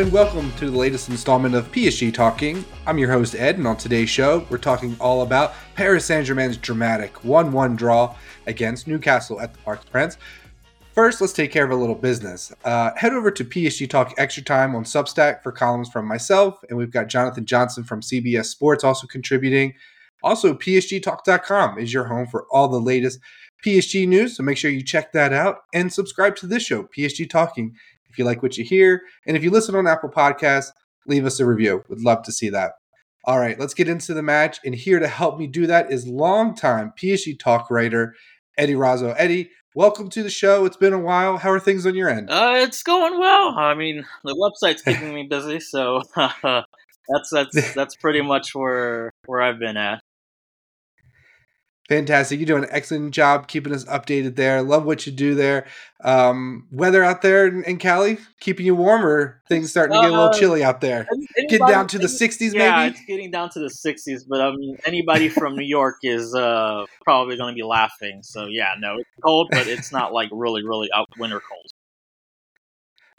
And welcome to the latest installment of PSG Talking. I'm your host Ed, and on today's show, we're talking all about Paris Saint Germain's dramatic 1 1 draw against Newcastle at the Parc des Princes. First, let's take care of a little business. Uh, head over to PSG Talk Extra Time on Substack for columns from myself, and we've got Jonathan Johnson from CBS Sports also contributing. Also, PSGTalk.com is your home for all the latest PSG news, so make sure you check that out and subscribe to this show, PSG Talking if you like what you hear. And if you listen on Apple Podcasts, leave us a review. Would love to see that. All right, let's get into the match. And here to help me do that is longtime PSG talk writer Eddie Razo. Eddie, welcome to the show. It's been a while. How are things on your end? Uh, it's going well. I mean, the website's keeping me busy, so that's that's that's pretty much where where I've been at. Fantastic. You do an excellent job keeping us updated there. Love what you do there. Um, weather out there in, in Cali, keeping you warmer. Things starting to get a little uh, chilly out there. Anybody, getting down to the 60s, yeah, maybe? it's getting down to the 60s, but I mean, anybody from New York is uh, probably going to be laughing. So, yeah, no, it's cold, but it's not like really, really out winter cold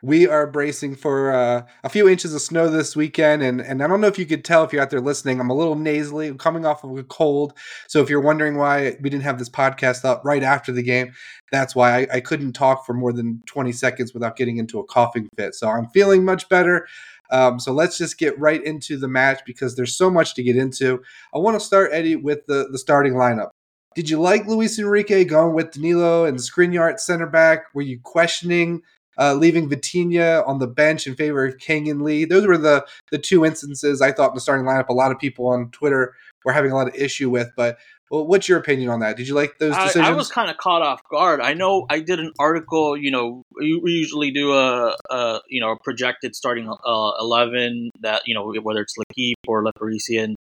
we are bracing for uh, a few inches of snow this weekend. And, and I don't know if you could tell if you're out there listening, I'm a little nasally, I'm coming off of a cold. So if you're wondering why we didn't have this podcast up right after the game, that's why I, I couldn't talk for more than 20 seconds without getting into a coughing fit. So I'm feeling much better. Um, so let's just get right into the match because there's so much to get into. I want to start, Eddie, with the, the starting lineup. Did you like Luis Enrique going with Danilo and Skriniar center back? Were you questioning uh, leaving Vitinha on the bench in favor of Kang-In Lee. Those were the the two instances I thought in the starting lineup. A lot of people on Twitter were having a lot of issue with, but well, what's your opinion on that? Did you like those decisions? I, I was kind of caught off guard. I know I did an article. You know, we usually do a, a you know a projected starting uh, eleven that you know whether it's L'Equipe or Le Parisien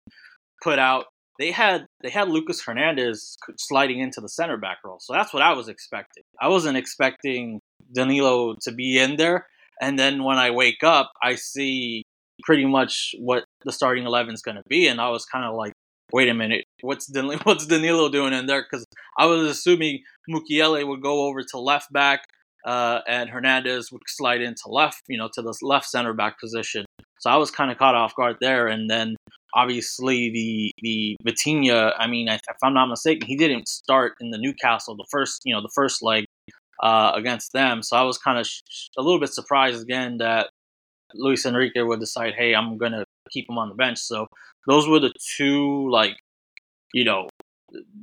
put out. They had they had Lucas Hernandez sliding into the center back role, so that's what I was expecting. I wasn't expecting Danilo to be in there. And then when I wake up, I see pretty much what the starting eleven is going to be, and I was kind of like, wait a minute, what's Danilo, what's Danilo doing in there? Because I was assuming Mukiele would go over to left back, uh, and Hernandez would slide into left, you know, to the left center back position. So I was kind of caught off guard there, and then obviously the the Vitinha. I mean, if I'm not mistaken, he didn't start in the Newcastle the first, you know, the first leg uh, against them. So I was kind of sh- a little bit surprised again that Luis Enrique would decide, hey, I'm gonna keep him on the bench. So those were the two like, you know,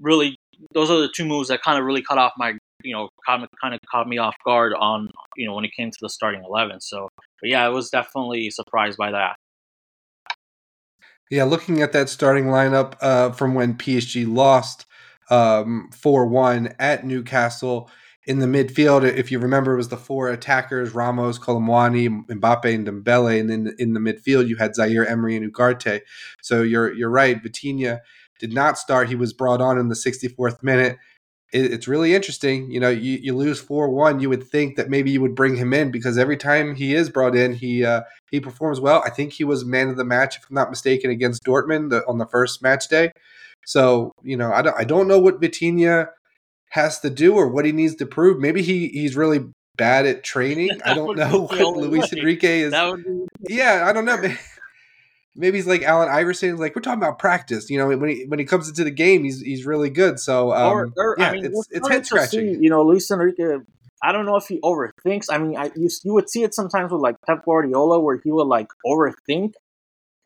really those are the two moves that kind of really cut off my you know kind of caught me off guard on you know when it came to the starting 11 so but yeah i was definitely surprised by that yeah looking at that starting lineup uh, from when psg lost um, 4-1 at newcastle in the midfield, if you remember, it was the four attackers: Ramos, Kolo Muani, Mbappe, and Dembele. And then in the midfield, you had Zaire Emery and Ugarte. So you're you're right. Vitinha did not start. He was brought on in the 64th minute. It, it's really interesting. You know, you, you lose four one. You would think that maybe you would bring him in because every time he is brought in, he uh, he performs well. I think he was man of the match, if I'm not mistaken, against Dortmund on the first match day. So you know, I don't I don't know what Vitinha has to do or what he needs to prove. Maybe he he's really bad at training. I don't know what Luis way. Enrique is. Yeah, I don't know. Maybe he's like Allen Iverson. Like we're talking about practice. You know, when he when he comes into the game, he's he's really good. So um, or, or, yeah, I mean, it's it's head scratching. You know, Luis Enrique. I don't know if he overthinks. I mean, I you, you would see it sometimes with like Pep Guardiola, where he would like overthink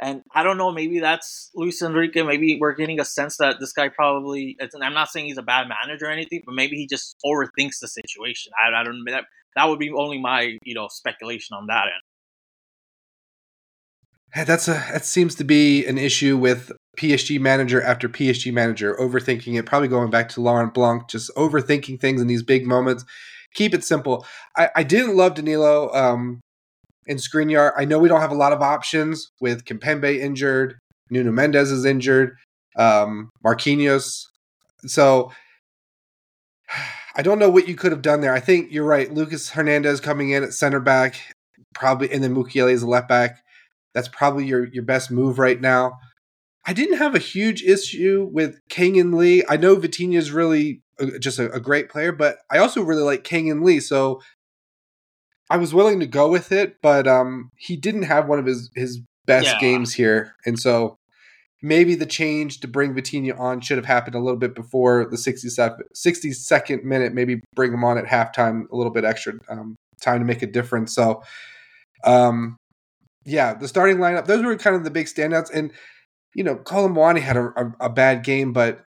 and I don't know, maybe that's Luis Enrique. Maybe we're getting a sense that this guy probably. I'm not saying he's a bad manager or anything, but maybe he just overthinks the situation. I, I don't. That that would be only my you know speculation on that end. That's a that seems to be an issue with PSG manager after PSG manager overthinking it. Probably going back to Laurent Blanc, just overthinking things in these big moments. Keep it simple. I, I didn't love Danilo. Um, and Skriniar. I know we don't have a lot of options with Kimpembe injured, Nuno Mendes is injured, um, Marquinhos. So I don't know what you could have done there. I think you're right. Lucas Hernandez coming in at center back, probably, and then Mukiele is a left back. That's probably your your best move right now. I didn't have a huge issue with Kang-In Lee. I know Vitinha is really just a, a, great player, but I also really like Kang-In Lee. So I was willing to go with it, but um, he didn't have one of his his best Yeah. games here, and so maybe the change to bring Vitinha on should have happened a little bit before the 67 62nd minute. Maybe bring him on at halftime, a little bit extra um, time to make a difference. So, um, yeah, the starting lineup, those were kind of the big standouts. And, you know, Kolo Muani had a, a, a bad game, but,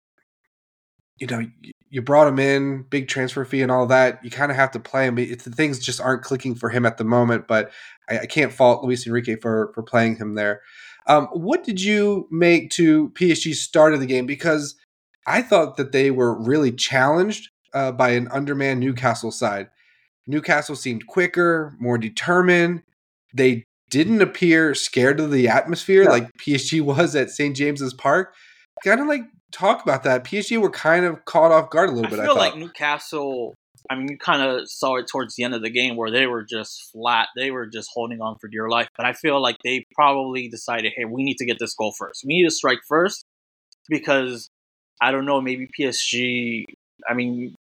you know, you, brought him in, big transfer fee and all that. You kind of have to play him. It, the things just aren't clicking for him at the moment, but I, I can't fault Luis Enrique for, for playing him there. Um, what did you make to PSG's start of the game? Because I thought that they were really challenged uh, by an undermanned Newcastle side. Newcastle seemed quicker, more determined. They didn't appear scared of the atmosphere Yeah. like PSG was at St. James's Park. Kind of like talk about that. PSG were kind of caught off guard a little I bit. I feel like. Newcastle. I mean, you kind of saw it towards the end of the game where they were just flat. They were just holding on for dear life. But I feel like they probably decided, hey, we need to get this goal first. We need to strike first because I don't know, maybe PSG. I mean,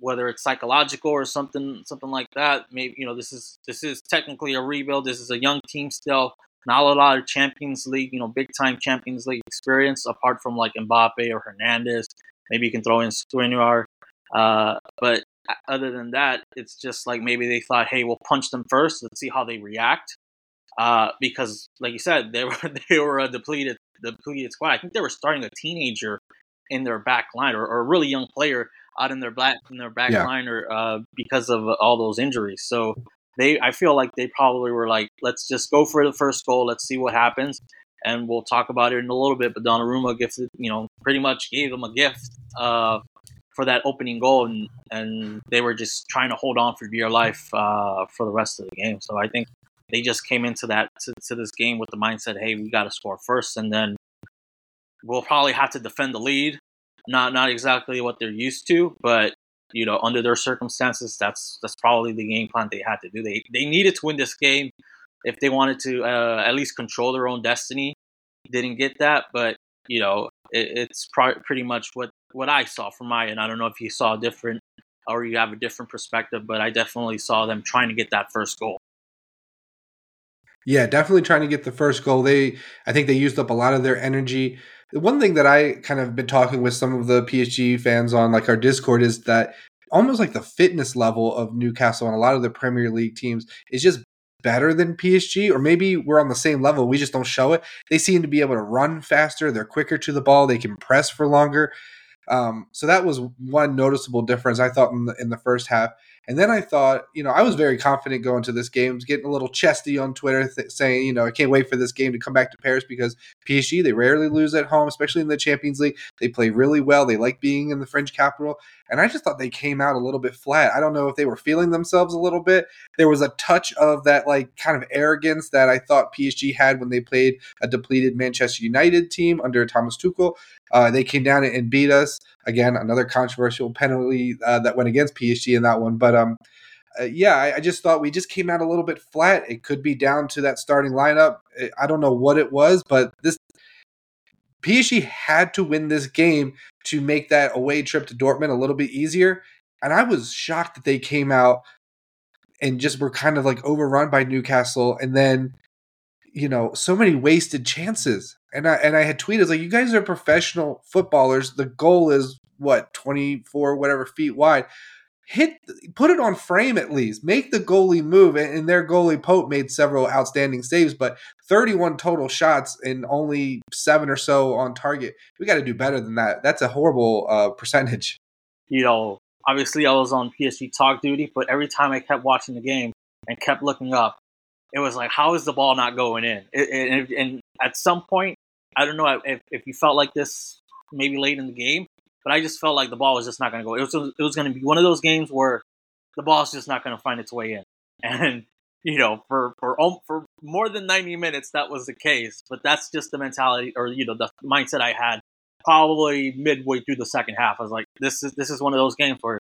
whether it's psychological or something, something like that. Maybe you know, this is this is technically a rebuild. This is a young team still. Not a lot of Champions League, you know, big time Champions League experience apart from like Mbappe or Hernandez. Maybe you can throw in Skriniar. Uh, but other than that, it's just like maybe they thought, hey, we'll punch them first. Let's see how they react. Uh, because, like you said, they were they were a depleted depleted squad. I think they were starting a teenager in their back line or, or a really young player out in their back in their back Yeah. line or uh, because of all those injuries. So they, I feel like they probably were like, let's just go for the first goal. Let's see what happens, and we'll talk about it in a little bit. But Donnarumma gifted, you know, pretty much gave them a gift. Uh, for that opening goal, and, and they were just trying to hold on for dear life uh, for the rest of the game. So I think they just came into that to, to this game with the mindset, hey, we got to score first, and then we'll probably have to defend the lead. Not not exactly what they're used to, but you know, under their circumstances, that's that's probably the game plan they had to do. They they needed to win this game if they wanted to uh, at least control their own destiny. Didn't get that, but you know, it, it's pretty much what what I saw from my end. I don't know if you saw different or you have a different perspective, but I definitely saw them trying to get that first goal. Yeah, definitely trying to get the first goal. They, I think they used up a lot of their energy. One thing that I kind of been talking with some of the PSG fans on, like our Discord, is that almost like the fitness level of Newcastle and a lot of the Premier League teams is just better than PSG, or maybe we're on the same level. We just don't show it. They seem to be able to run faster. They're quicker to the ball. They can press for longer. Um, so that was one noticeable difference I thought in the, in the first half. And then I thought, you know, I was very confident going to this game, getting a little chesty on Twitter, th- saying, you know, I can't wait for this game to come back to Paris because PSG they rarely lose at home, especially in the Champions League. They play really well. They like being in the French capital, and I just thought they came out a little bit flat. I don't know if they were feeling themselves a little bit. There was a touch of that like kind of arrogance that I thought PSG had when they played a depleted Manchester United team under Thomas Tuchel. Uh, they came down and beat us again. Another controversial penalty uh, that went against PSG in that one, but um, uh, yeah, I, I just thought we just came out a little bit flat. It could be down to that starting lineup. I- I don't know what it was, but this PSG had to win this game to make that away trip to Dortmund a little bit easier. And I was shocked that they came out and just were kind of like overrun by Newcastle, and then you know so many wasted chances. And I and I had tweeted like, "You guys are professional footballers. The goal is what twenty four whatever feet wide." hit put it on frame at least make the goalie move and, and their goalie pope made several outstanding saves but 31 total shots and only seven or so on target we got to do better than that that's a horrible uh, percentage You know, obviously I was on PSG talk duty, but every time I kept watching the game and kept looking up, it was like, how is the ball not going in? And at some point, I don't know if, if you felt like this maybe late in the game, but I just felt like the ball was just not going to go. It was it was going to be one of those games where the ball's just not going to find its way in. And you know, for for for more than 90 minutes that was the case, but that's just the mentality or you know, the mindset I had probably midway through the second half. I was like, this is this is one of those games where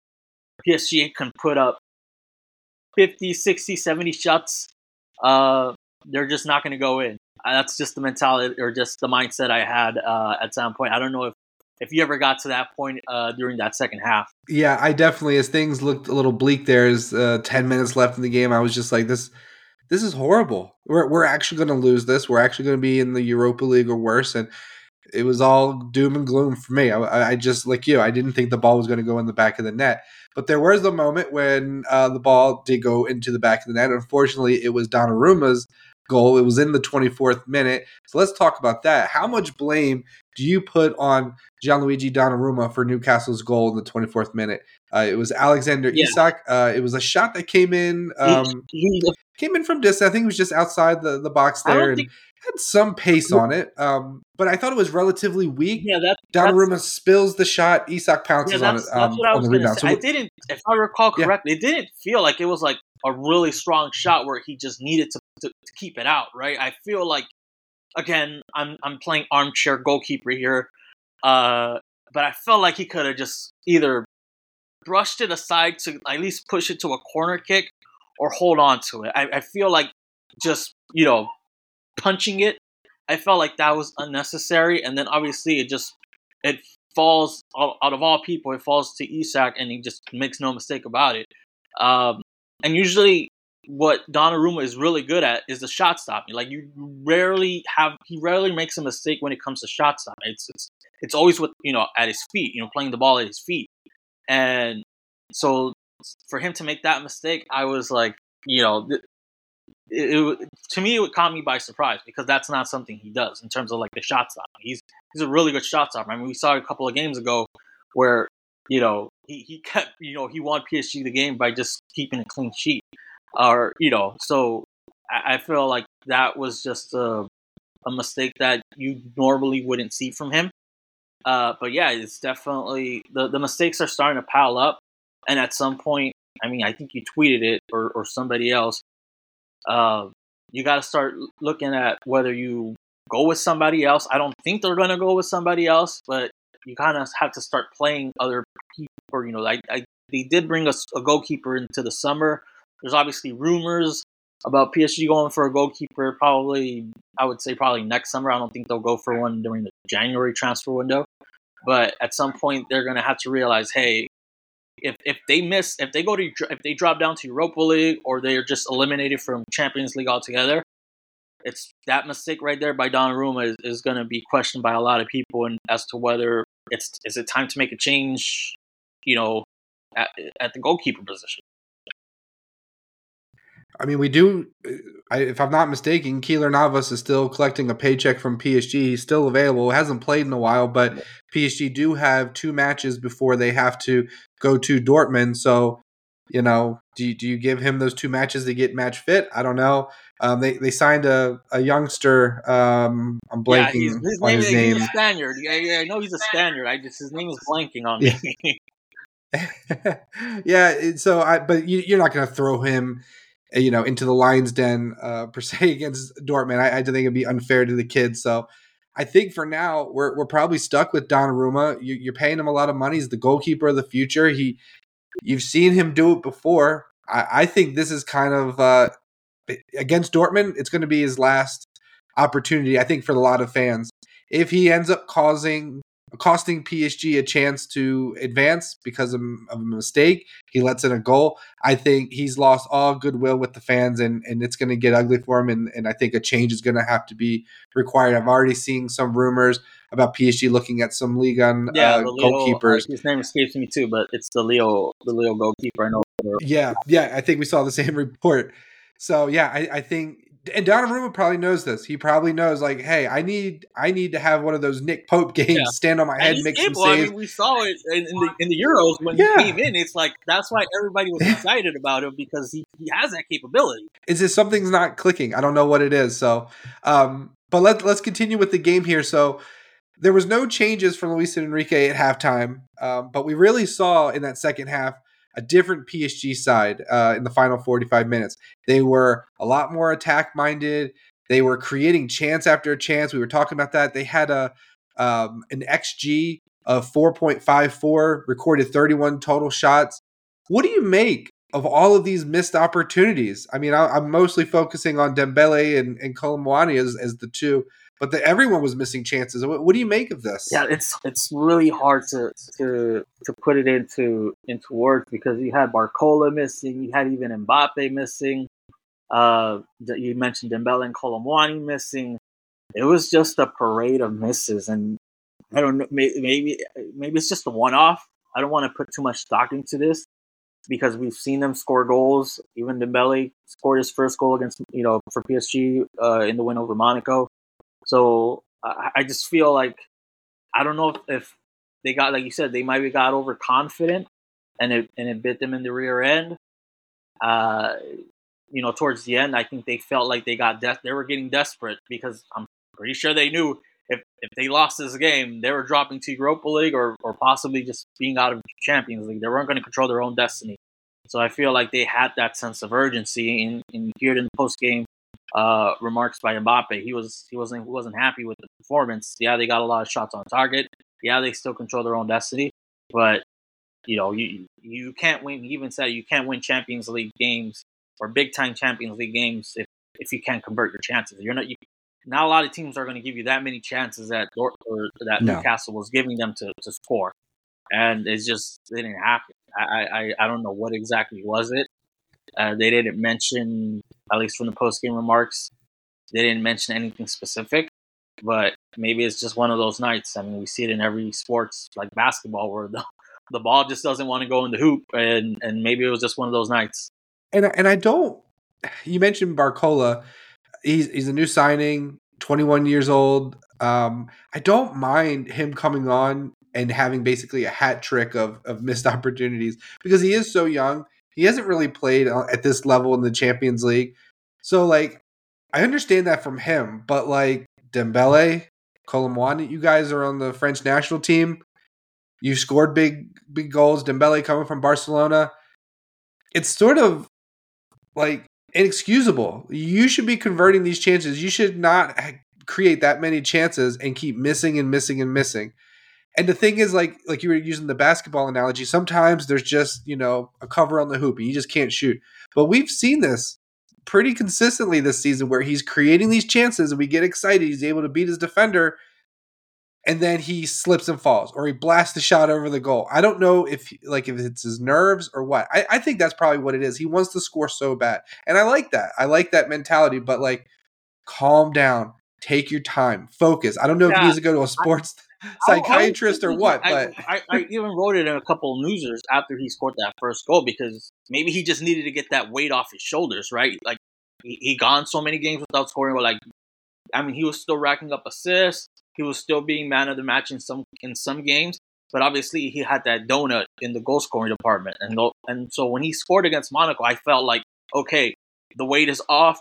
PSG can put up 50, 60, 70 shots. Uh, they're just not going to go in. Uh, That's just the mentality or just the mindset I had uh, at some point. I don't know if if you ever got to that point uh, during that second half. Yeah, I definitely, as things looked a little bleak, there's uh, ten minutes left in the game. I was just like, this, this is horrible. We're we're actually going to lose this. We're actually going to be in the Europa League or worse, and it was all doom and gloom for me. I, I just like you, I didn't think the ball was going to go in the back of the net. But there was the moment when uh, the ball did go into the back of the net. Unfortunately, it was Donnarumma's goal. It was in the 24th minute. So let's talk about that. How much blame do you put on Gianluigi Donnarumma for Newcastle's goal in the 24th minute? Uh, it was Alexander yeah. Isak. Uh, it was a shot that came in um, came in from distance. I think it was just outside the, the box there and think- had some pace on it. Um, but I thought it was relatively weak. Yeah, that Donnarumma spills the shot. Isak pounces yeah, on it. Um, what I was going to say. So I didn't, if I recall correctly, yeah. it didn't feel like it was like a really strong shot where he just needed to, to, to keep it out. Right? I feel like again, I'm I'm playing armchair goalkeeper here, uh, but I felt like he could have just either brushed it aside to at least push it to a corner kick or hold on to it. I, I feel like just you know punching it. I felt like that was unnecessary, and then obviously it just it falls out of all people. It falls to Isak, and he just makes no mistake about it. Um, and usually, what Donnarumma is really good at is the shot stopping. Like you rarely have he rarely makes a mistake when it comes to shot stopping. It's it's it's always with you know at his feet. You know, playing the ball at his feet, and so for him to make that mistake, I was like, you know, it, to me it caught me by surprise because that's not something he does in terms of like the shot stop. He's he's a really good shot stopper. I mean, we saw a couple of games ago where you know he, he kept you know he won PSG the game by just keeping a clean sheet, or you know so I, I feel like that was just a a mistake that you normally wouldn't see from him. Uh, but yeah, it's definitely the the mistakes are starting to pile up, and at some point, I mean, I think you tweeted it or or somebody else uh, you got to start looking at whether you go with somebody else. I don't think they're going to go with somebody else, but you kind of have to start playing other people. You know, I, I they did bring us a goalkeeper into the summer. There's obviously rumors about PSG going for a goalkeeper. Probably, I would say probably next summer. I don't think they'll go for one during the January transfer window. But at some point, they're going to have to realize, hey, if if they miss, if they go to, if they drop down to Europa League or they're just eliminated from Champions League altogether, it's that mistake right there by Donnarumma is, is going to be questioned by a lot of people, and as to whether it's is it time to make a change, you know, at, at the goalkeeper position. I mean, we do. Uh, I, if I'm not mistaken, Keylor Navas is still collecting a paycheck from PSG. He's still available. Hasn't played in a while, but PSG do have two matches before they have to go to Dortmund. So, you know, do you, do you give him those two matches to get match fit? I don't know. Um, they they signed a, a youngster. Um, I'm blanking yeah, his on name, his name. He's a Spaniard. Yeah, yeah, I know he's a Spaniard. I just his name is blanking on me. Yeah. so I but you, you're not going to throw him you know, into the Lions Den uh, per se against Dortmund. I, I think it'd be unfair to the kids. So I think for now we're we're probably stuck with Donnarumma. You, you're paying him a lot of money. He's the goalkeeper of the future. He, you've seen him do it before. I, I think this is kind of uh, against Dortmund. It's going to be his last opportunity. I think for a lot of fans. If he ends up causing costing PSG a chance to advance because of, of, a mistake. He lets in a goal. I think he's lost all goodwill with the fans, and, and it's going to get ugly for him. And, and I think a change is going to have to be required. I've already seen some rumors about PSG looking at some Ligue 1 yeah, uh, Leo, goalkeepers. his name escapes me too, but it's the Leo the Leo goalkeeper. I know. Yeah, yeah. I think we saw the same report. So yeah, I, I think and Donnarumma probably knows this. He probably knows, like, hey, I need, I need to have one of those Nick Pope games, yeah. stand on my head, and make some saves. I mean, we saw it in, in, the in the Euros when yeah. he came in. It's like that's why everybody was excited about him because he, he has that capability. Is this something's not clicking? I don't know what it is. So, um, but let let's continue with the game here. So. There was no changes from Luis Enrique at halftime, um, but we really saw in that second half a different PSG side uh, in the final 45 minutes. They were a lot more attack minded. They were creating chance after chance. We were talking about that. They had a um, an XG of 4.54, recorded 31 total shots. What do you make of all of these missed opportunities? I mean, I, am mostly focusing on Dembele and, and Kolo Muani as, as the two, but the, everyone was missing chances. What, what, do you make of this? Yeah, it's it's really hard to to to put it into into words because you had Barcola missing, you had even Mbappe missing. Uh, you mentioned Dembele and Kolo Muani missing. It was just a parade of misses, and I don't know. Maybe maybe it's just a one off. I don't want to put too much stock into this because we've seen them score goals. Even Dembele scored his first goal against you know for PSG uh, in the win over Monaco. So I, I just feel like I don't know if, if, they got like you said they might have got overconfident and it and it bit them in the rear end. Uh, you know, towards the end, I think they felt like they got de- they were getting desperate because I'm pretty sure they knew if if they lost this game, they were dropping to Europa League or or possibly just being out of Champions League. They weren't going to control their own destiny. So I feel like they had that sense of urgency, and, and you in the post game uh, remarks by Mbappe. He was he wasn't he wasn't happy with the performance. Yeah, they got a lot of shots on target. Yeah, they still control their own destiny, but you know you you can't win. He even said you can't win Champions League games or big time Champions League games if if you can't convert your chances. You're not you, not a lot of teams are going to give you that many chances that Dort, or that no. Newcastle was giving them to, to score, and it's just it didn't happen. I, I I don't know what exactly was it. Uh, they didn't mention, at least from the post game remarks, they didn't mention anything specific. But maybe it's just one of those nights. I mean, we see it in every sports like basketball where the the ball just doesn't want to go in the hoop, and and maybe it was just one of those nights. And and I don't. You mentioned Barcola. He's he's a new signing, 21 years old. Um, I don't mind him coming on and having basically a hat trick of of missed opportunities because he is so young he hasn't really played uh, at this level in the Champions League. So like I understand that from him, but like Dembele, Kolo Muani, you guys are on the French national team. You scored big big goals. Dembele coming from Barcelona. It's sort of like inexcusable. You should be converting these chances. You should not create that many chances and keep missing and missing and missing. And the thing is, like like you were using the basketball analogy, sometimes there's just you know a cover on the hoop and you just can't shoot. But we've seen this pretty consistently this season where he's creating these chances and we get excited. He's able to beat his defender, and then he slips and falls or he blasts the shot over the goal. I don't know if like if it's his nerves or what. I, I think that's probably what it is. He wants to score so bad, and I like that. I like that mentality. But like, calm down, take your time, focus. I don't know yeah, if he needs to go to a sports. I, psychiatrist or what. But I, I, I, even wrote it in a couple of newsers after he scored that first goal because maybe he just needed to get that weight off his shoulders, right? Like he, he gone so many games without scoring, but like I mean, he was still racking up assists. He was still being man of the match in some in some games, but obviously he had that donut in the goal scoring department, and and so when he scored against Monaco, I felt like okay, the weight is off.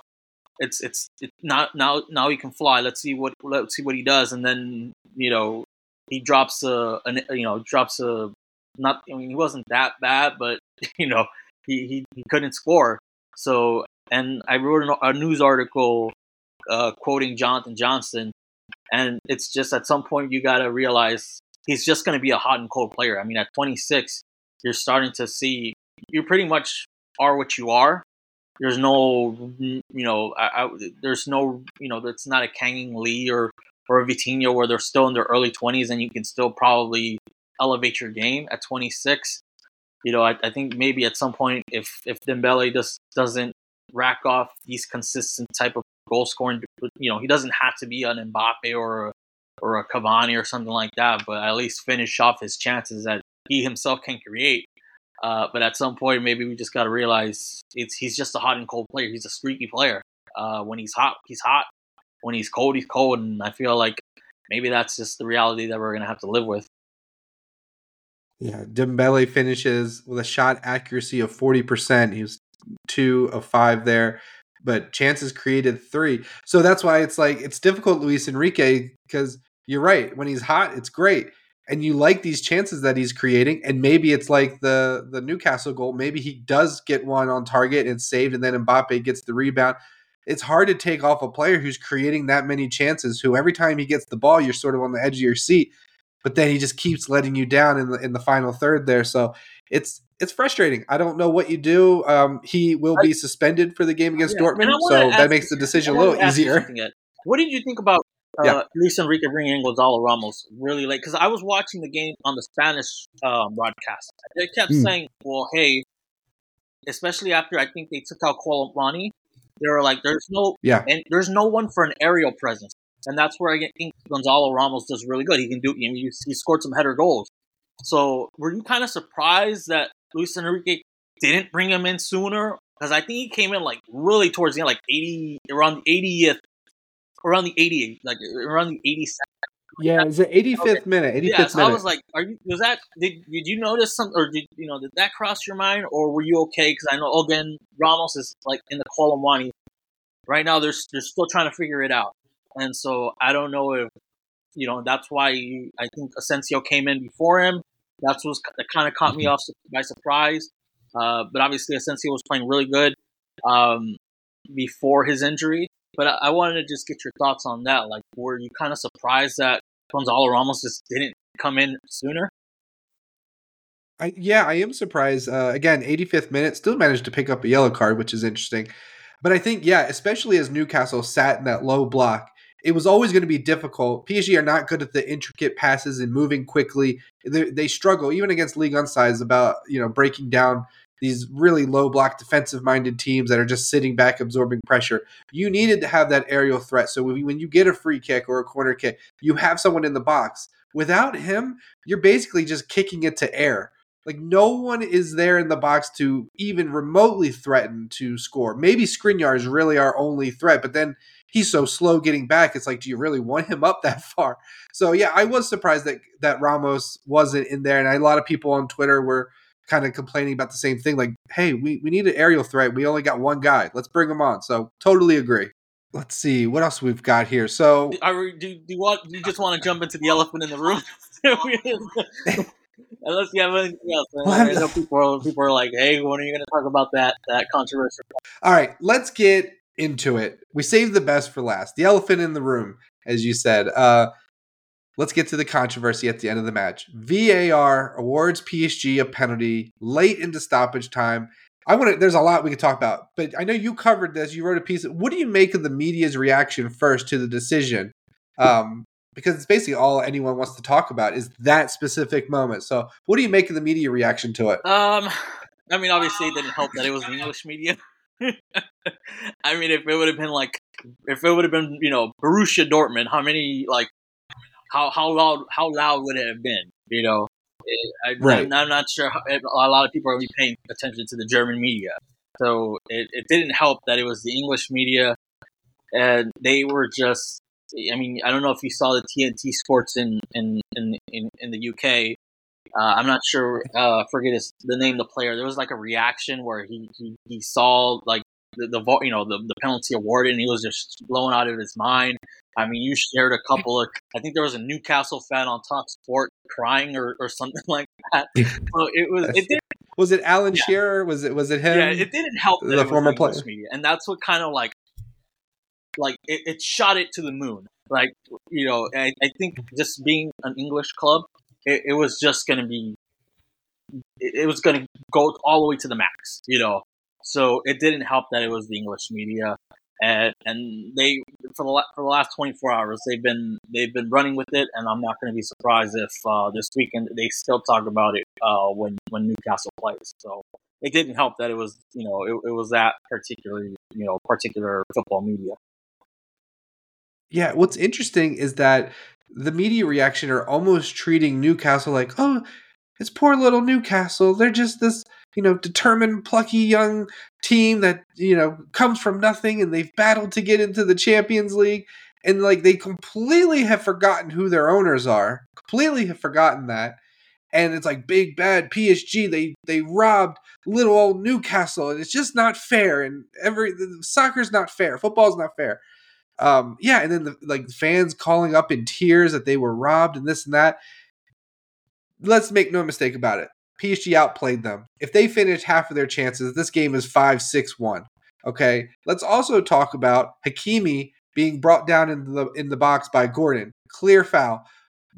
It's it's it, not now now he can fly. Let's see what let's see what he does, and then you know he drops a, a you know drops a not I mean he wasn't that bad, but you know he he, he couldn't score. So and I wrote a news article uh, quoting Jonathan Johnson, and it's just at some point you got to realize he's just going to be a hot and cold player. I mean, at 26, you're starting to see you pretty much are what you are. There's no, you know, I, I, there's no, you know, it's not a Kang Lee or or a Vitinho where they're still in their early 20s and you can still probably elevate your game at 26. You know, I, I think maybe at some point if if Dembele just doesn't rack off these consistent type of goal scoring, you know, he doesn't have to be an Mbappe or a, or a Cavani or something like that, but at least finish off his chances that he himself can create. Uh, but at some point, maybe we just got to realize it's he's just a hot and cold player. He's a streaky player. Uh, when he's hot, he's hot when he's cold, he's cold, and I feel like maybe that's just the reality that we're gonna have to live with. Yeah, Dembele finishes with a shot accuracy of forty percent. He was two of five there, but chances created three. So that's why it's like it's difficult, Luis Enrique, because you're right. When he's hot, it's great. And you like these chances that he's creating, and maybe it's like the the Newcastle goal. Maybe he does get one on target and saved, and then Mbappe gets the rebound it's hard to take off a player who's creating that many chances, who every time he gets the ball, you're sort of on the edge of your seat, but then he just keeps letting you down in the in the final third there. So it's it's frustrating. I don't know what you do. Um, he will be suspended for the game against yeah. Dortmund, so that makes the decision a little easier. What did you think about uh, yeah. Luis Enrique bringing in Gonzalo Ramos really late because I was watching the game on the Spanish um, broadcast. They kept mm. saying, "Well, hey," especially after I think they took out Kolo Muani, they were like, "There's no, yeah, and there's no one for an aerial presence," and that's where I think Gonzalo Ramos does really good. He can do, he, he scored some header goals. So, were you kind of surprised that Luis Enrique didn't bring him in sooner? Because I think he came in like really towards the end, like eighty, around the 80th around the 80, like around the 82nd. Yeah, it's the 85th okay. minute. 85th yeah, so minute. I was like, "Are you? Was that? Did did you notice something, or did you know did that cross your mind, or were you okay? Because I know again, Ramos is like in the Kolo Muani right now. They're they're still trying to figure it out, and so I don't know if you know that's why I think Asensio came in before him. That's what that kind of caught me mm-hmm. off by surprise. Uh, but obviously, Asensio was playing really good um, before his injury. But I, I wanted to just get your thoughts on that. Like, were you kind of surprised that Gonzalo Ramos just didn't come in sooner? I, yeah, I am surprised. Uh, again, 85th minute, still managed to pick up a yellow card, which is interesting. But I think, yeah, especially as Newcastle sat in that low block, it was always going to be difficult. PSG are not good at the intricate passes and moving quickly. They, they struggle even against Ligue 1 size about you know breaking down these really low block defensive minded teams that are just sitting back absorbing pressure. You needed to have that aerial threat. So when you get a free kick or a corner kick, you have someone in the box. Without him, you're basically just kicking it to air. Like no one is there in the box to even remotely threaten to score. Maybe Skriniar is really our only threat, but then he's so slow getting back. It's like, do you really want him up that far? So yeah, I was surprised that that Ramos wasn't in there, and a lot of people on Twitter were kind of complaining about the same thing. Like, hey, we, we need an aerial threat. We only got one guy. Let's bring him on. So totally agree. Let's see what else we've got here. So, Are we, do, do you want? Do you just want to jump into the elephant in the room? Unless you have anything else. I know people, people are like, "Hey, when are you going to talk about that that controversial?" All right, let's get into it. We saved the best for last. The elephant in the room, as you said. Uh, Let's get to the controversy at the end of the match. VAR awards PSG a penalty late into stoppage time. I want to. There's a lot we could talk about, but I know you covered this. You wrote a piece. What do you make of the media's reaction first to the decision? Um, because it's basically all anyone wants to talk about is that specific moment. So, what do you make of the media reaction to it? Um, I mean, obviously, it didn't help that it was the English media. I mean, if it would have been like, if it would have been, you know, Borussia Dortmund, how many like how how loud how loud would it have been? You know, I, right. I'm, I'm, not sure. How, a lot of people are really paying attention to the German media, so it, it didn't help that it was the English media, and they were just. I mean, I don't know if you saw the TNT Sports in in in in, in the UK. Uh, I'm not sure. Uh, forget his, the name of the player. There was like a reaction where he he, he saw like the, the you know the, the penalty awarded, and he was just blown out of his mind. I mean, you shared a couple of. I think there was a Newcastle fan on Talk Sport crying or, or something like that. So it was. It did, was it Alan yeah. Shearer? Was it was it him? Yeah, it didn't help the former player, media, and that's what kind of like, like it, it, shot it to the moon. Like you know, I, I think just being an English club, it, it was just going to be. It, it was going to go all the way to the max, you know. So it didn't help that it was the English media and and they for the for the last 24 hours they've been they've been running with it, and I'm not going to be surprised if uh, this weekend they still talk about it uh, when when Newcastle plays. So it didn't help that it was you know it, it was that particular you know particular football media. Yeah, what's interesting is that the media reaction are almost treating Newcastle like, oh, it's poor little Newcastle. They're just this, you know, determined, plucky young team that, you know, comes from nothing and they've battled to get into the Champions League. And like they completely have forgotten who their owners are. Completely have forgotten that. And it's like big bad PSG. They they robbed little old Newcastle, and it's just not fair. And every soccer's not fair. Football's not fair. Um, yeah, and then the like fans calling up in tears that they were robbed and this and that let's make no mistake about it. PSG outplayed them. If they finish half of their chances, this game is 5 6 1. Okay. Let's also talk about Hakimi being brought down in the in the box by Gordon. Clear foul.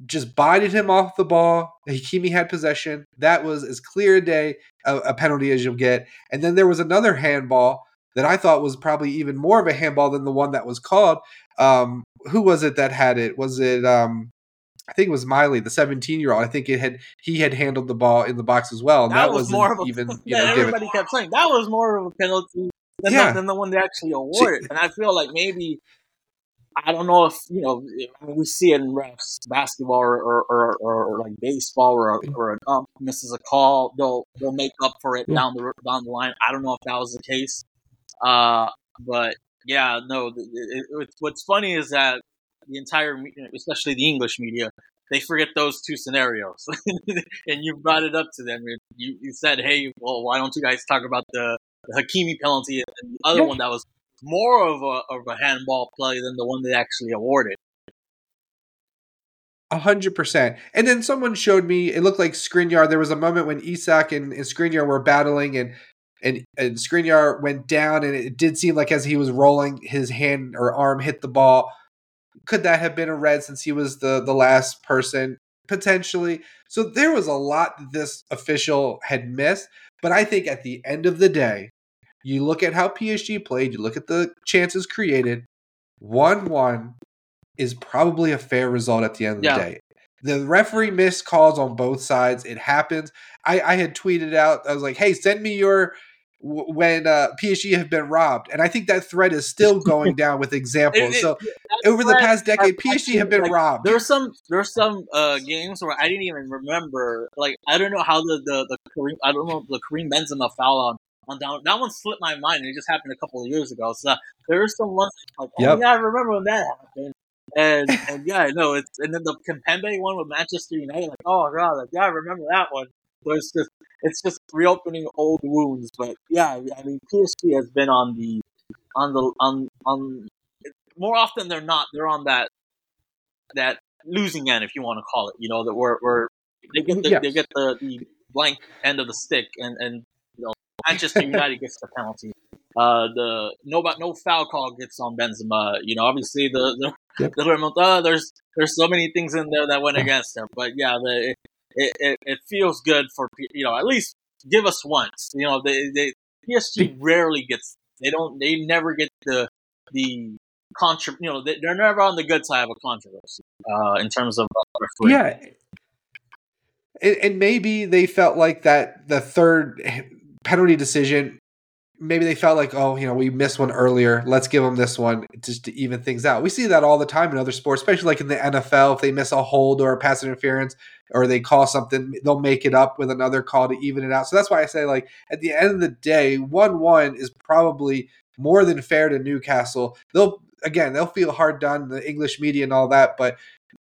Just bided him off the ball. Hakimi had possession. That was as clear a day a, a penalty as you'll get. And then there was another handball that I thought was probably even more of a handball than the one that was called. Um, who was it that had it? Was it um, I think it was Miley, the 17 year old. I think it had he had handled the ball in the box as well. And That that, was more of a- even you know everybody kept saying that was more of a penalty than, Yeah. the, than the one they actually awarded. And I feel like maybe I don't know if you know. I mean, we see it in refs, basketball or or, or, or, like baseball, or a, or an ump misses a call, they'll they'll make up for it down the down the line. I don't know if that was the case, uh, but yeah, no. It, it, what's funny is that the entire, especially the English media, they forget those two scenarios, and you brought it up to them. You you said, "Hey, well, why don't you guys talk about the, the Hakimi penalty and the other Yeah. one that was more of a of a handball play than the one they actually awarded?" A hundred percent. And then someone showed me it looked like Skriniar. There was a moment when Isak and, and Skriniar were battling and and and Skriniar went down and it did seem like as he was rolling his hand or arm hit the ball. Could that have been a red since he was the the last person? Potentially. So there was a lot that this official had missed. But I think at the end of the day, you look at how PSG played, you look at the chances created, 1 1 is probably a fair result at the end of Yeah. the day. The referee missed calls on both sides. It happens. I, I had tweeted out, I was like, hey, send me your when uh, PSG have been robbed. And I think that thread is still going down with examples. It- it- so over the past decade, PSG have been like, robbed. There's some there's some uh, games where I didn't even remember. Like I don't know how the the, the Karim I don't know the Karim Benzema foul on on down that one slipped my mind. It just happened a couple of years ago. So there are some ones like oh Yep. yeah I remember when that happened. And and yeah no it's and then the Kimpembe one with Manchester United like oh god like, yeah I remember that one. It's just it's just reopening old wounds. But yeah I mean PSG has been on the on the on on more often they're not they're on that that losing end, if you want to call it. You know that where where they get the, Yeah. they get the, the blank end of the stick, and and you know Manchester United gets the penalty. Uh, the no no foul call gets on Benzema. You know, obviously the the, Yep. the there's there's so many things in there that went against him. But yeah, the, it, it it feels good for you know at least give us once. You know, they they PSG rarely gets they don't they never get the the contra you know they, they're never on the good side of a controversy uh, in terms of uh. Yeah. And, and maybe they felt like that the third penalty decision, maybe they felt like, oh, you know, we missed one earlier. Let's give them this one just to even things out. We see that all the time in other sports, especially like in the NFL. If they miss a hold or a pass interference or they call something, they'll make it up with another call to even it out. So that's why I say, like, at the end of the day, 1 1 is probably more than fair to Newcastle. They'll, again, they'll feel hard done, the English media and all that, but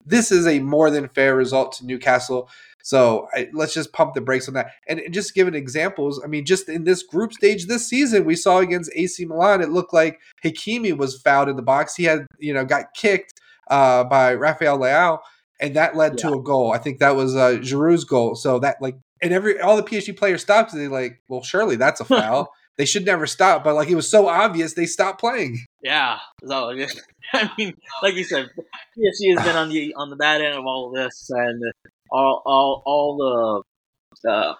this is a more than fair result to Newcastle. So I, let's just pump the brakes on that. And just giving examples, I mean, just in this group stage this season, we saw against AC Milan, it looked like Hakimi was fouled in the box. He had, you know, got kicked uh, by Rafael Leao, and that led to a goal. I think that was uh, Giroud's goal. So that like, and every all the PSG players stopped, and they like, well, surely that's a foul. they should never stop, but like it was so obvious, they stopped playing. Yeah. So I mean, like you said, PSG has been on the on the bad end of all of this, and all all all the uh,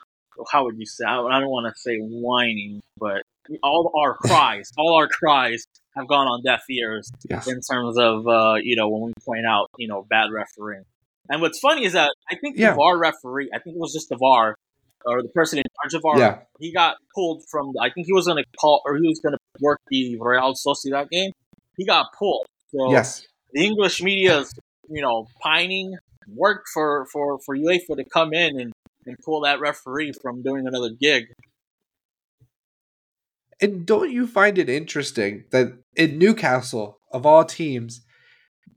how would you say? I I don't want to say whining, but all our cries, all our cries have gone on deaf ears Yes. in terms of uh, you know when we point out you know bad refereeing. And what's funny is that I think the Yeah. VAR referee, I think it was just the VAR or the person in charge of VAR, Yeah. he got pulled from. I think he was going to call or he was going to work the Real Sociedad game. He got pulled. So Yes. the English media is you know pining work for for for UEFA to come in and and pull that referee from doing another gig. And don't you find it interesting that in Newcastle, of all teams,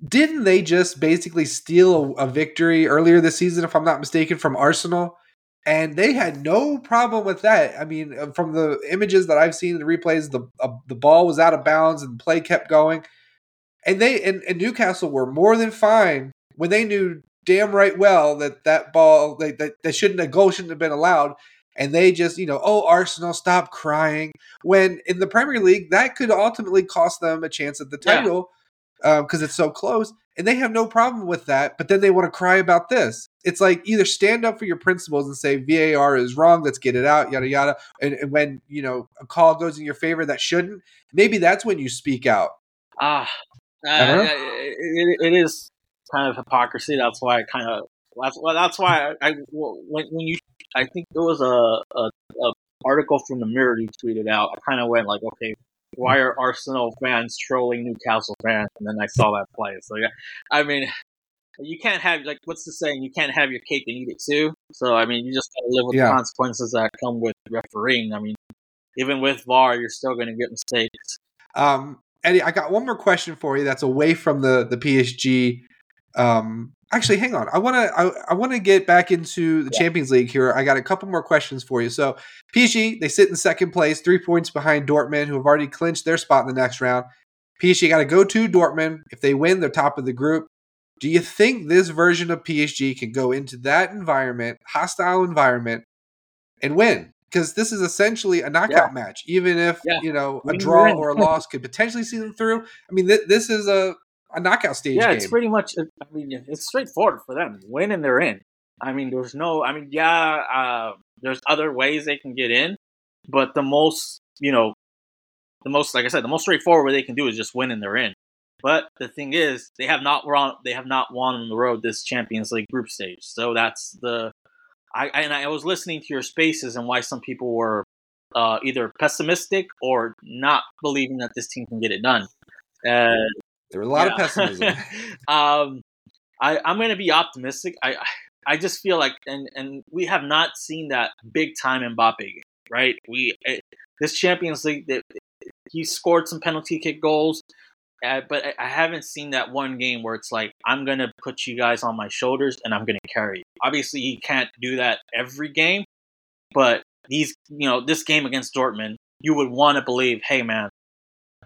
didn't they just basically steal a, a victory earlier this season, if I'm not mistaken, from Arsenal? And they had no problem with that. I mean, uh, from the images that I've seen in the replays, the uh, the ball was out of bounds and play kept going. And they and, and Newcastle were more than fine when they knew damn right well that that ball they, that, that shouldn't a goal shouldn't have been allowed. And they just you know oh Arsenal stop crying when in the Premier League that could ultimately cost them a chance at the title. because um, it's so close, and they have no problem with that. But then they want to cry about this. It's like either stand up for your principles and say VAR is wrong, let's get it out, yada yada. And, and when you know a call goes in your favor that shouldn't, maybe that's when you speak out. Ah, uh, it, it is kind of hypocrisy. That's why I kind of that's well, that's why I, I when, when you I think there was a, a, a article from the Mirror you tweeted out. I kind of went like, okay, why are Arsenal fans trolling Newcastle fans? And then I saw that play. So yeah, I mean, you can't have like what's the saying? You can't have your cake and eat it too. So I mean, you just gotta live with yeah. the consequences that come with refereeing. I mean, even with VAR, you're still going to get mistakes. Um, Eddie, I got one more question for you. That's away from the the PSG um, actually, hang on. I want to I, I want to get back into the yeah. Champions League here. I got a couple more questions for you. So, PSG they sit in second place, three points behind Dortmund, who have already clinched their spot in the next round. PSG got to go to Dortmund. If they win, they're top of the group. Do you think this version of PSG can go into that environment, hostile environment, and win? Because this is essentially a knockout yeah. match. Even if yeah. you know a draw or a loss could potentially see them through. I mean, th- this is a a knockout stage. Yeah, game. it's pretty much. I mean, it's straightforward for them. Win and they're in. I mean, there's no. I mean, yeah, uh, there's other ways they can get in, but the most, you know, the most, like I said, the most straightforward way they can do is just win and they're in. But the thing is, they have not won. They have not won on the road this Champions League group stage. So that's the. I and I was listening to your spaces and why some people were uh, either pessimistic or not believing that this team can get it done. Uh, there were a lot yeah. of pessimism. um, I, I'm going to be optimistic. I I just feel like, and and we have not seen that big time Mbappe, right? We it, eh, this Champions League, that he scored some penalty kick goals, uh, but I, I haven't seen that one game where it's like I'm going to put you guys on my shoulders and I'm going to carry. You. Obviously, he can't do that every game, but these, you know, this game against Dortmund, you would want to believe, hey man,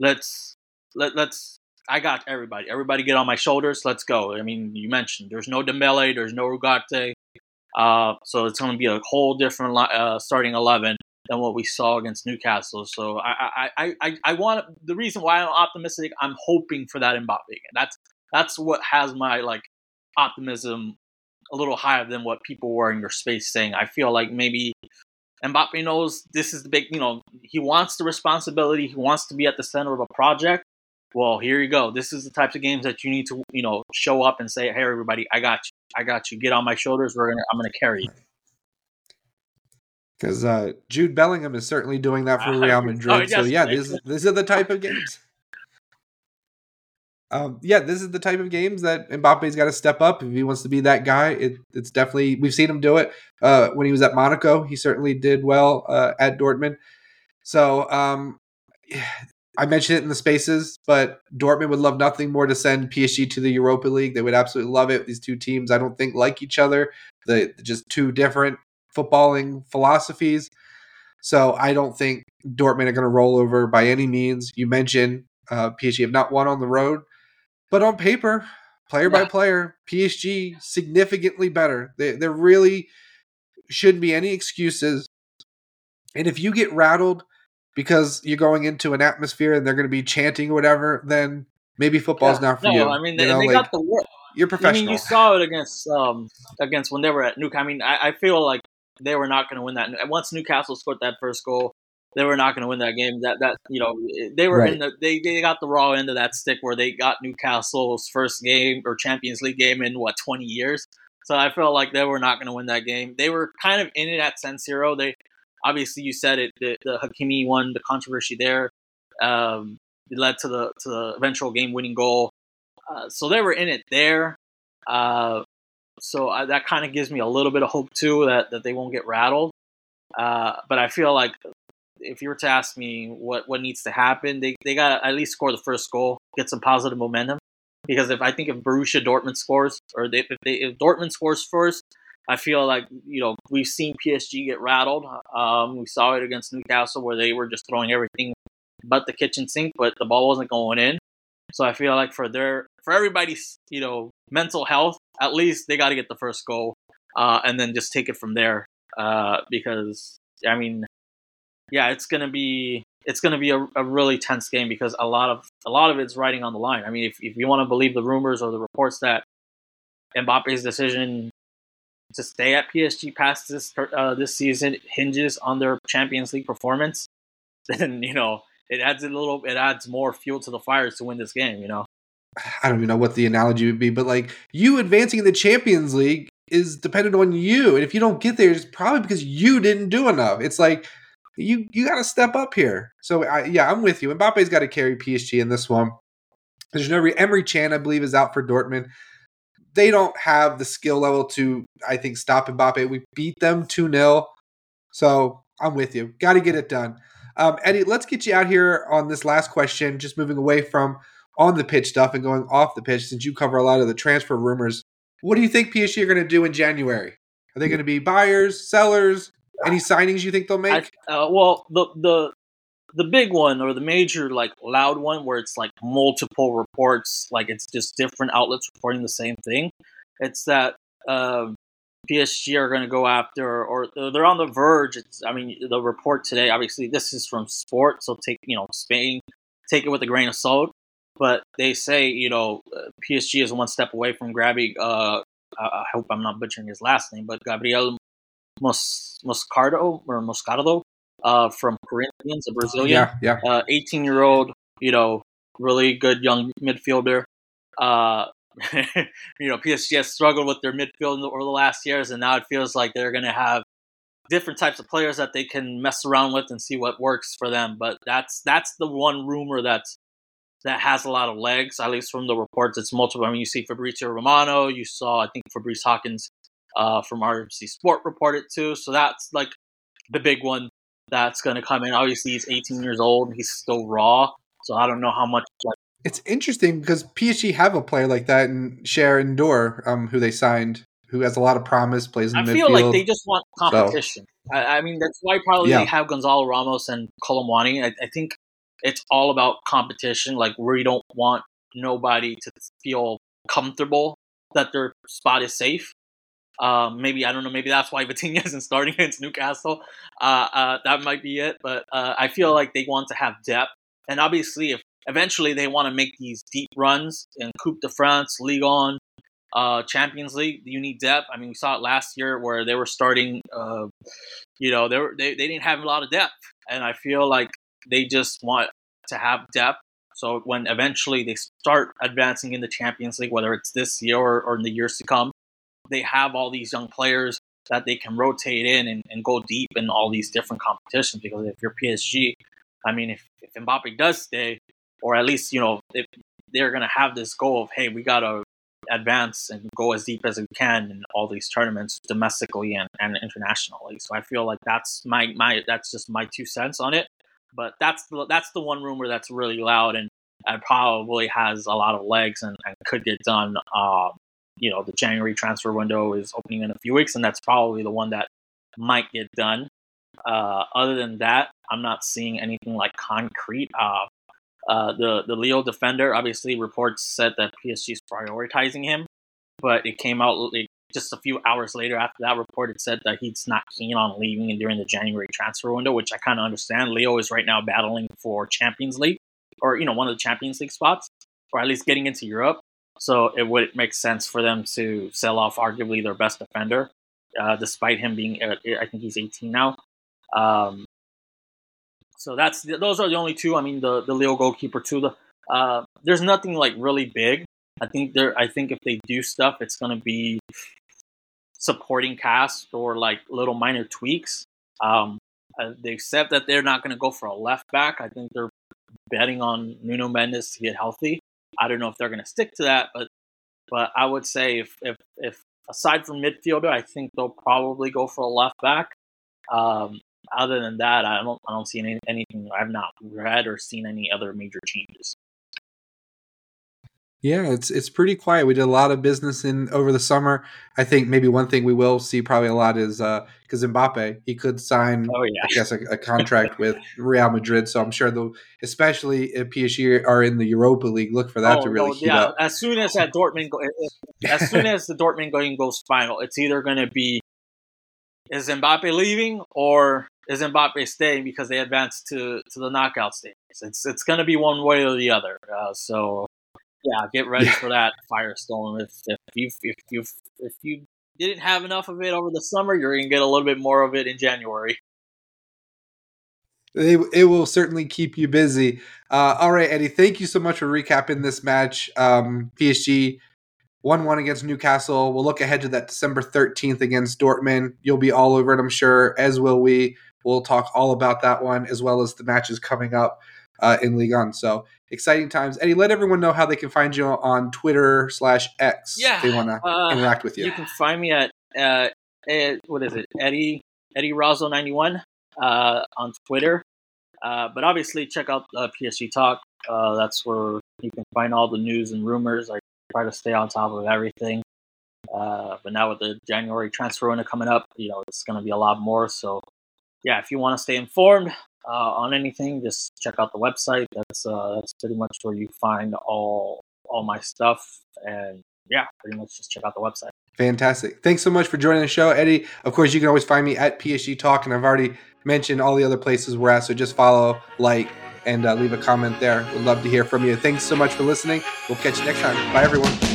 let's let let's I got everybody. Everybody get on my shoulders. Let's go. I mean, you mentioned there's no Dembele, there's no Ugarte. uh, so it's going to be a whole different uh, starting eleven than what we saw against Newcastle. So I, I, I, I want the reason why I'm optimistic. I'm hoping for that Mbappe. That's that's what has my like optimism a little higher than what people were in your space saying. I feel like maybe Mbappe knows this is the big, you know, he wants the responsibility. He wants to be at the center of a project well, here you go. This is the types of games that you need to, you know, show up and say, "Hey, everybody, I got you. I got you. Get on my shoulders. We're gonna, I'm gonna carry you." Because uh, Jude Bellingham is certainly doing that for Real Madrid. oh, yes, so yeah, this these are the type of games. Um, yeah, this is the type of games that Mbappe's got to step up if he wants to be that guy. It, it's definitely we've seen him do it uh, when he was at Monaco. He certainly did well uh, at Dortmund. So um, I mentioned it in the spaces, but Dortmund would love nothing more to send PSG to the Europa League. They would absolutely love it. These two teams, I don't think, like each other. They just two different footballing philosophies. So I don't think Dortmund are going to roll over by any means. You mentioned uh, PSG have not won on the road, but on paper, player yeah. by player, PSG significantly better. They, there really shouldn't be any excuses. And if you get rattled – because you're going into an atmosphere and they're going to be chanting or whatever, then maybe football's yeah. not for no, you. I mean, they, you know, they like, got the work. You're professional. I mean, you saw it against um against when they were at Newcastle. I mean, I, I feel like they were not going to win that. Once Newcastle scored that first goal, they were not going to win that game. That that you know they were right. in the they, they got the raw end of that stick where they got Newcastle's first game or Champions League game in what 20 years. So I felt like they were not going to win that game. They were kind of in it at San Siro. They obviously you said it the, the Hakimi one, the controversy there, um, it led to the to the eventual game winning goal. Uh, so they were in it there. Uh, so I, that kind of gives me a little bit of hope too that, that they won't get rattled. Uh, but I feel like if you were to ask me what, what needs to happen, they, they got to at least score the first goal, get some positive momentum. Because if I think if Borussia Dortmund scores, or they, if, they, if Dortmund scores first, I feel like you know we've seen PSG get rattled. Um, we saw it against Newcastle where they were just throwing everything but the kitchen sink, but the ball wasn't going in. So I feel like for their for everybody's you know mental health, at least they got to get the first goal, uh, and then just take it from there. Uh, because I mean, yeah, it's gonna be it's to be a, a, really tense game because a lot of a lot of it's riding on the line. I mean, if if you want to believe the rumors or the reports that Mbappe's decision to stay at PSG past this uh, this season hinges on their Champions League performance, then you know it adds a little, it adds more fuel to the fires to win this game. You know, I don't even know what the analogy would be, but like you advancing in the Champions League is dependent on you, and if you don't get there, it's probably because you didn't do enough. It's like you you got to step up here. So I, yeah, I'm with you. Mbappe's got to carry PSG in this one. There's no re- Emre Can, I believe, is out for Dortmund. They don't have the skill level to, I think, stop Mbappe. We beat them 2 0. So I'm with you. Got to get it done. Um, Eddie, let's get you out here on this last question, just moving away from on the pitch stuff and going off the pitch since you cover a lot of the transfer rumors. What do you think PSG are going to do in January? Are they going to be buyers, sellers? Any signings you think they'll make? I, uh, well, the the the big one or the major like loud one where it's like multiple reports, like it's just different outlets reporting the same thing. It's that uh, PSG are going to go after, or they're on the verge. It's, I mean, the report today, obviously, this is from Sport, so take you know Spain, take it with a grain of salt. But they say you know uh, PSG is one step away from grabbing. Uh, I hope I'm not butchering his last name, but Gabriel Mos- Moscardo or Moscardo uh, from Corinthians, a Brazilian. Yeah, yeah. 18 uh, year old, you know, really good young midfielder. Uh, you know, PSG has struggled with their midfield over the last years, and now it feels like they're going to have different types of players that they can mess around with and see what works for them. But that's that's the one rumor that's that has a lot of legs, at least from the reports. It's multiple. I mean, you see Fabrizio Romano, you saw I think Fabrice Hawkins uh, from RMC Sport reported too. So that's like the big one that's going to come in. Obviously, he's 18 years old. He's still raw. So I don't know how much. Like, it's interesting because PSG have a player like that in Cher N'Dour, um, who they signed, who has a lot of promise, plays in I feel like they just want competition. So. I, I, mean, that's why probably yeah. they have Gonzalo Ramos and Kolo Muani. I, I think it's all about competition, like where you don't want nobody to feel comfortable that their spot is safe. Um, maybe I don't know. Maybe that's why Vitinha isn't starting against Newcastle. Uh, uh, that might be it. But uh, I feel like they want to have depth, and obviously, if eventually they want to make these deep runs in Coupe de France, Ligue 1, uh, Champions League, you need depth. I mean, we saw it last year where they were starting. Uh, you know, they were they, they didn't have a lot of depth, and I feel like they just want to have depth. So when eventually they start advancing in the Champions League, whether it's this year or, or in the years to come, they have all these young players that they can rotate in and, and go deep in all these different competitions. Because if you're PSG, I mean, if, if Mbappe does stay, or at least, you know, if they're going to have this goal of, hey, we got to advance and go as deep as we can in all these tournaments domestically and, and internationally. So I feel like that's my, my that's just my two cents on it. But that's the, that's the one rumor that's really loud and, and probably has a lot of legs and, and could get done um, you know the January transfer window is opening in a few weeks, and that's probably the one that might get done. Uh, other than that, I'm not seeing anything like concrete. Uh, uh, the the Lille defender, obviously, reports said that PSG is prioritizing him, but it came out like, just a few hours later after that report. It said that he's not keen on leaving during the January transfer window, which I kind of understand. Lille is right now battling for Champions League, or you know, one of the Champions League spots, or at least getting into Europe. So it would make sense for them to sell off arguably their best defender, uh, despite him being, uh, I think he's 18 now. Um, so that's those are the only two. I mean, the the Lille goalkeeper too. The uh, there's nothing like really big. I think there. I think if they do stuff, it's gonna be supporting cast or like little minor tweaks. Um, uh, they said that they're not gonna go for a left back. I think they're betting on Nuno Mendes to get healthy. I don't know if they're going to stick to that, but but I would say if if if aside from midfielder, I think they'll probably go for a left back. Um, other than that, I don't I don't see any, anything. I've not read or seen any other major changes. Yeah, it's it's pretty quiet. We did a lot of business in over the summer. I think maybe one thing we will see probably a lot is because uh, Mbappe he could sign, oh, yeah. I guess, a, a contract with Real Madrid. So I'm sure they'll, especially if PSG are in the Europa League, look for that oh, to really no, heat yeah. up. As soon as that Dortmund, go, as soon as the Dortmund going goes final, it's either going to be is Mbappe leaving or is Mbappe staying because they advanced to to the knockout stage? It's it's going to be one way or the other. Uh, so yeah, get ready for that firestorm. If if you if you if you didn't have enough of it over the summer, you're going to get a little bit more of it in January. It, it will certainly keep you busy. Uh, all right, Eddie, thank you so much for recapping this match. Um, PSG 1 1 against Newcastle. We'll look ahead to that December 13th against Dortmund. You'll be all over it, I'm sure, as will we. We'll talk all about that one as well as the matches coming up uh, in Ligue 1. So exciting times. Eddie, let everyone know how they can find you on Twitter slash X yeah, if they want to uh, interact with you. You can find me at, uh, what is it, Eddie Eddie Razo 91 uh, on Twitter. Uh, but obviously, check out uh, PSG Talk. Uh, that's where you can find all the news and rumors. I try to stay on top of everything. Uh, but now with the January transfer window coming up, you know it's going to be a lot more. So, yeah, if you want to stay informed uh, on anything, just check out the website. That's uh, that's pretty much where you find all all my stuff. And yeah, pretty much just check out the website. Fantastic. Thanks so much for joining the show, Eddie. Of course, you can always find me at PSG Talk, and I've already mentioned all the other places we're at. So just follow, like, and uh, leave a comment there. We'd love to hear from you. Thanks so much for listening. We'll catch you next time. Bye, everyone.